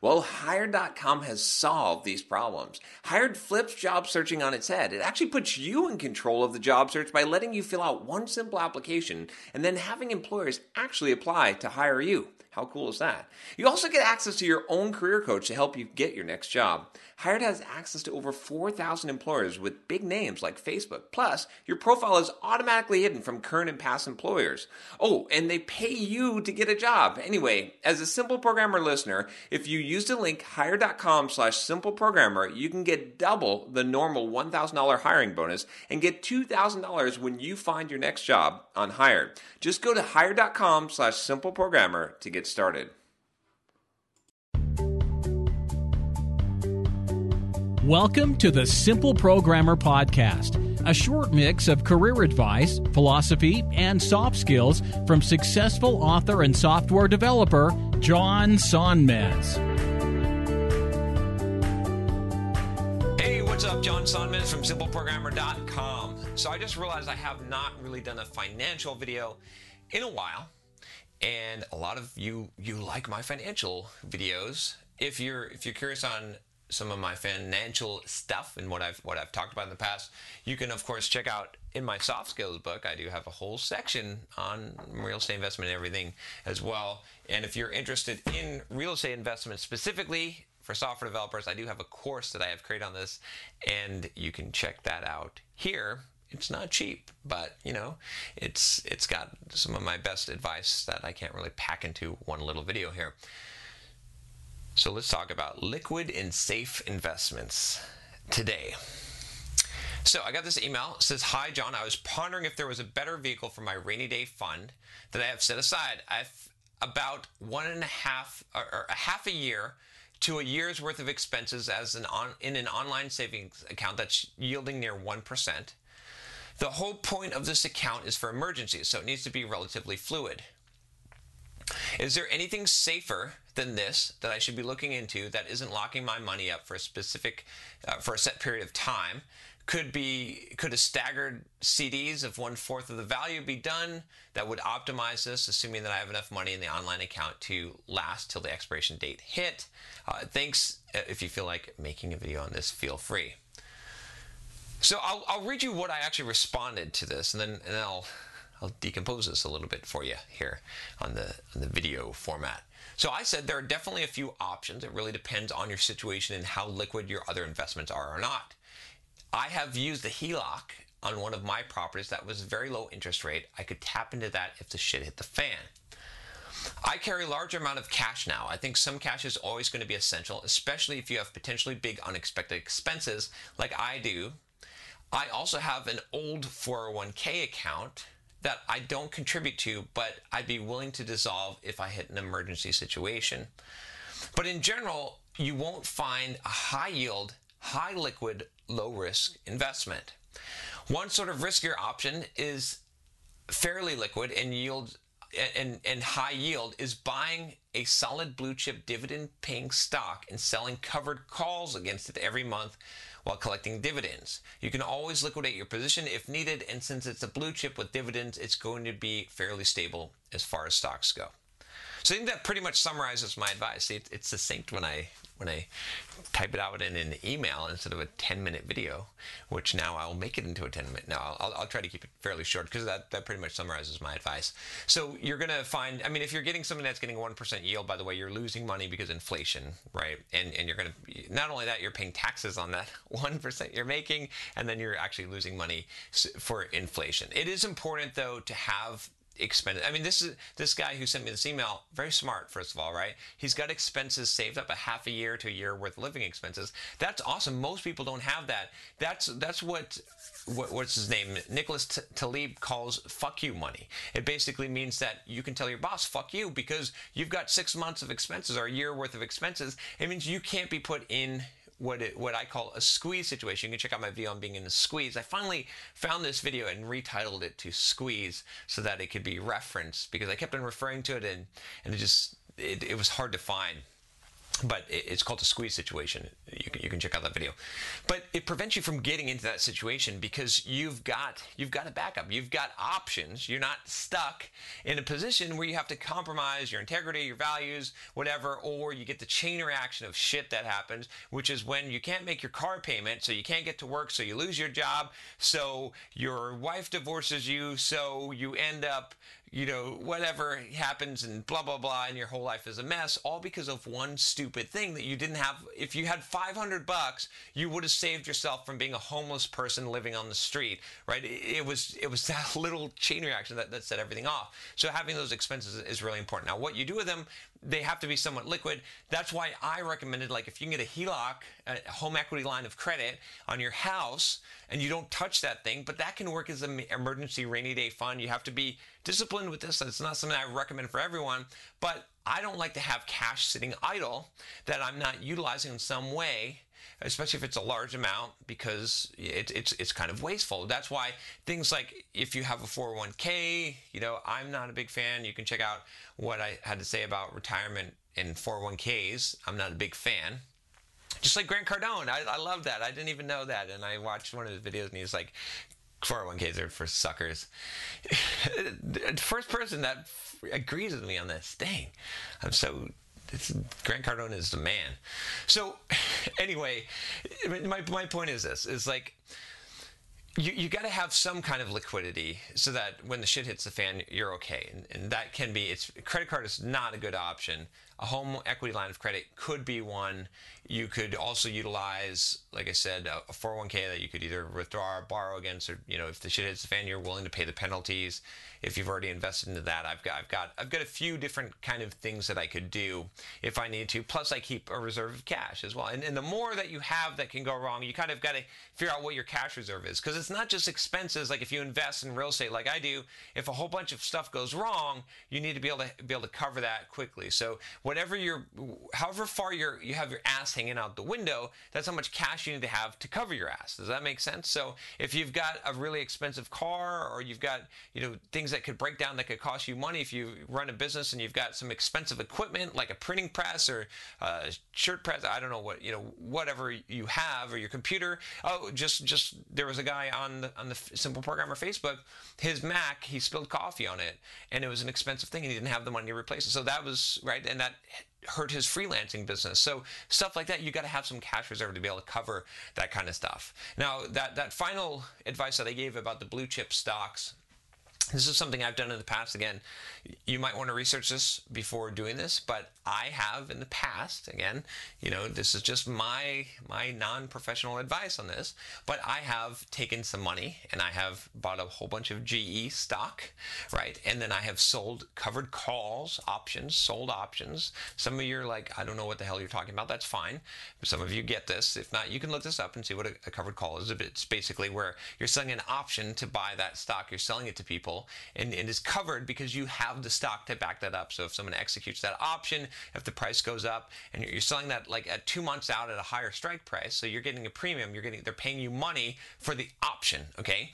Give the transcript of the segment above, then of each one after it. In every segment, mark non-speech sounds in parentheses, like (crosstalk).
Well, Hired.com has solved these problems. Hired flips job searching on its head. It actually puts you in control of the job search by letting you fill out one simple application and then having employers actually apply to hire you. How cool is that? You also get access to your own career coach to help you get your next job. Hired has access to over 4,000 employers with big names like Facebook. Plus, your profile is automatically hidden from current and past employers. Oh, and they pay you to get a job. Anyway, as a Simple Programmer listener, if you use the link hired.com slash simple programmer, you can get double the normal $1,000 hiring bonus and get $2,000 when you find your next job on Hired. Just go to hired.com slash simple programmer to get started. Welcome to the Simple Programmer Podcast, a short mix of career advice, philosophy, and soft skills from successful author and software developer John Sonmez. John Sonmez from SimpleProgrammer.com. So I just realized I have not really done a financial video in a while, and a lot of you you like my financial videos. If you're if you're curious on some of my financial stuff and what I've what I've talked about in the past, you can of course check out in my soft skills book. I do have a whole section on real estate investment and everything as well. And if you're interested in real estate investment specifically for software developers, I do have a course that I have created on this, and you can check that out here. It's not cheap, but you know, it's it's got some of my best advice that I can't really pack into one little video here. So let's talk about liquid and safe investments today. So I got this email. It says, Hi, John. I was pondering if there was a better vehicle for my rainy day fund that I have set aside. I've about one and a half or, or a half a year to a year's worth of expenses as an on, in an online savings account that's yielding near 1%. The whole point of this account is for emergencies, so it needs to be relatively fluid. Is there anything safer than this that I should be looking into that isn't locking my money up for a specific, uh, for a set period of time? Could be could a staggered CDs of one fourth of the value be done that would optimize this, assuming that I have enough money in the online account to last till the expiration date hit? Uh, thanks. Uh, If you feel like making a video on this, feel free. So I'll, I'll read you what I actually responded to this, and then and then I'll I'll decompose this a little bit for you here on the on the video format. So I said there are definitely a few options. It really depends on your situation and how liquid your other investments are or not. I have used the HELOC on one of my properties that was very low interest rate. I could tap into that if the shit hit the fan. I carry a large amount of cash now. I think some cash is always going to be essential, especially if you have potentially big unexpected expenses like I do. I also have an old 401k account that I don't contribute to, but I'd be willing to dissolve if I hit an emergency situation. But in general, you won't find a high yield, high liquid, low risk investment. One sort of riskier option is fairly liquid and yield and, and high yield is buying a solid blue chip dividend paying stock and selling covered calls against it every month while collecting dividends. You can always liquidate your position if needed, and since it's a blue chip with dividends, it's going to be fairly stable as far as stocks go. So I think that pretty much summarizes my advice. It, it's succinct when I when I type it out in an email instead of a 10 minute video, which now I'll make it into a 10 minute. Now I'll, I'll try to keep it fairly short because that, that pretty much summarizes my advice. So you're going to find, I mean, if you're getting something that's getting 1% yield, by the way, you're losing money because inflation, right? And, and you're going to, not only that, you're paying taxes on that (laughs) 1% you're making, and then you're actually losing money for inflation. It is important though to have expenses. I mean, this is this guy who sent me this email. Very smart, first of all, right? He's got expenses saved up a half a year to a year worth of living expenses. That's awesome. Most people don't have that. That's that's what what, what's his name? Nicholas T- Taleb calls "fuck you" money. It basically means that you can tell your boss "fuck you" because you've got six months of expenses or a year worth of expenses. It means you can't be put in what it, what I call a squeeze situation. You can check out my video on being in a squeeze. I finally found this video and retitled it to Squeeze so that it could be referenced because I kept on referring to it and and it just it, it was hard to find but it's called a squeeze situation. You can, you can check out that video. But it prevents you from getting into that situation because you've got you've got a backup. You've got options. You're not stuck in a position where you have to compromise your integrity, your values, whatever, or you get the chain reaction of shit that happens, which is when you can't make your car payment, so you can't get to work, so you lose your job, so your wife divorces you, so you end up you know, whatever happens and blah, blah, blah, and your whole life is a mess, all because of one stupid thing that you didn't have. If you had 500 bucks, you would have saved yourself from being a homeless person living on the street, right? It was, it was (laughs) that little chain reaction that, that set everything off. So having those expenses is really important. Now, what you do with them, they have to be somewhat liquid. That's why I recommended, like, if you can get a HELOC, a home equity line of credit on your house, and you don't touch that thing, but that can work as an emergency rainy day fund. You have to be disciplined with this. It's not something I recommend for everyone, but I don't like to have cash sitting idle that I'm not utilizing in some way especially if it's a large amount, because it, it's it's kind of wasteful. That's why things like if you have a 401k, you know, I'm not a big fan. You can check out what I had to say about retirement and 401ks. I'm not a big fan. Just like Grant Cardone, I, I love that. I didn't even know that, and I watched one of his videos, and he's like, 401ks are for suckers. (laughs) First person that agrees with me on this. Dang, I'm so Grant Cardone is the man. So, (laughs) anyway, my, my point is this: is like you, you got to have some kind of liquidity so that when the shit hits the fan, you're okay. And, and that can be, it's credit card is not a good option. A home equity line of credit could be one. You could also utilize, like I said, a 401k that you could either withdraw or borrow against, or you know, if the shit hits the fan, you're willing to pay the penalties. If you've already invested into that, I've got, I've got, I've got a few different kind of things that I could do if I need to. Plus, I keep a reserve of cash as well. And, and the more that you have that can go wrong, you kind of got to figure out what your cash reserve is because it's not just expenses. Like if you invest in real estate, like I do, if a whole bunch of stuff goes wrong, you need to be able to be able to cover that quickly. So whatever you're, however far you're, you have your ass hanging out the window, that's how much cash you need to have to cover your ass. Does that make sense? So if you've got a really expensive car or you've got, you know, things that could break down that could cost you money if you run a business and you've got some expensive equipment like a printing press or a shirt press, I don't know what, you know, whatever you have or your computer. Oh, just, just, there was a guy on the, on the Simple Programmer Facebook, his Mac, he spilled coffee on it and it was an expensive thing and he didn't have the money to replace it. So that was, right, and that hurt his freelancing business. So stuff like that, you got to have some cash reserve to be able to cover that kind of stuff. Now, that that final advice that I gave about the blue chip stocks this is something I've done in the past. Again, you might want to research this before doing this, but I have in the past. Again, you know, this is just my my non-professional advice on this, but I have taken some money and I have bought a whole bunch of GE stock, right? And then I have sold covered calls, options, sold options. Some of you are like, I don't know what the hell you're talking about. That's fine. Some of you get this. If not, you can look this up and see what a, covered call is. It's basically where you're selling an option to buy that stock. You're selling it to people and, and is covered because you have the stock to back that up. So if someone executes that option, if the price goes up and you're selling that like at two months out at a higher strike price, so you're getting a premium, you're getting they're paying you money for the option, okay?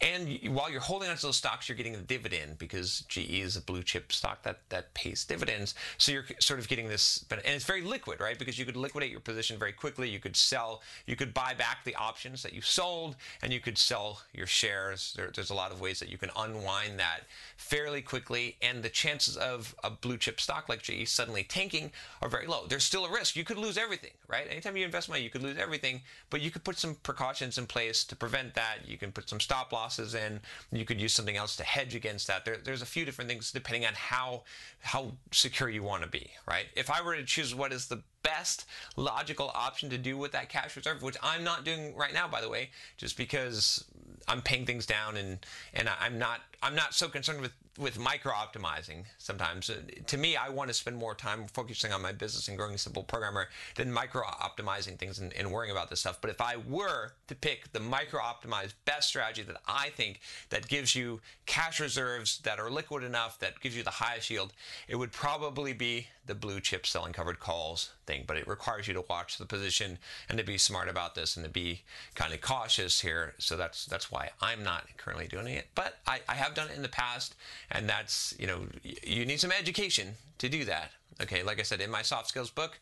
And while you're holding onto those stocks, you're getting a dividend because GE is a blue chip stock that, that pays dividends. So you're sort of getting this, and it's very liquid, right? Because you could liquidate your position very quickly. You could sell, you could buy back the options that you sold, and you could sell your shares. There, there's a lot of ways that you can unwind that fairly quickly, and the chances of a blue chip stock like GE suddenly tanking are very low. There's still a risk. You could lose everything, right? Anytime you invest money, you could lose everything, but you could put some precautions in place to prevent that. You can put some stop losses in. You could use something else to hedge against that. There, there's a few different things depending on how how secure you want to be, right? If I were to choose what is the best logical option to do with that cash reserve, which I'm not doing right now, by the way, just because I'm paying things down and and I'm not I'm not so concerned with with micro optimizing sometimes. Uh, to me, I want to spend more time focusing on my business and growing a simple programmer than micro optimizing things and, and, worrying about this stuff. But if I were to pick the micro optimized best strategy that I think that gives you cash reserves that are liquid enough, that gives you the highest yield, it would probably be the blue chip selling covered calls thing. But it requires you to watch the position and to be smart about this and to be kind of cautious here. So that's that's why I'm not currently doing it. But I, I have done it in the past, and that's you know you need some education to do that. Okay, like I said in my soft skills book,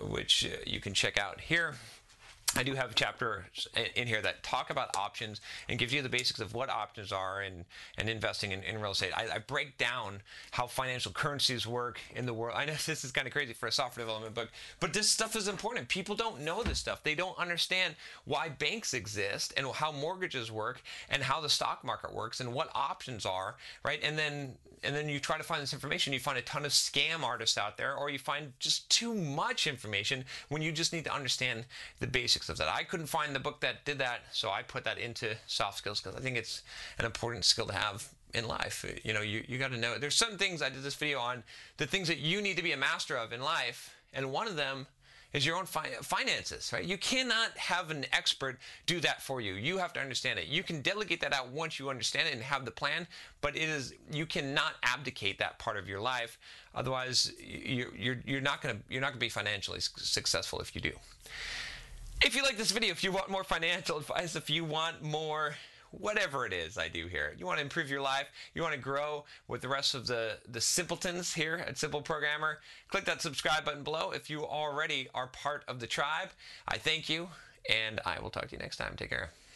which uh, you can check out here. I do have chapters in here that talk about options and gives you the basics of what options are and, and investing in, in real estate. I, I, break down how financial currencies work in the world. I know (laughs) this is kind of crazy for a software development book, but this stuff is important. People don't know this stuff. They don't understand why banks exist and how mortgages work and how the stock market works and what options are, right? And then and then you try to find this information, you find a ton of scam artists out there, or you find just too much information when you just need to understand the basics of that. I couldn't find the book that did that, so I put that into soft skills because I think it's an important skill to have in life. You know, you, you got to know. There's some things I did this video on, the things that you need to be a master of in life, and one of them is your own fi- finances, right? You cannot have an expert do that for you. You have to understand it. You can delegate that out once you understand it and have the plan, but it is you cannot abdicate that part of your life. Otherwise, you, you're you're not gonna you're not gonna be financially successful if you do. If you like this video, if you want more financial (laughs) advice, if you want more whatever it is I do here. You want to improve your life, you want to grow with the rest of the, the simpletons here at Simple Programmer, click that subscribe button below. If you already are part of the tribe, I thank you, and I will talk to you next time. Take care.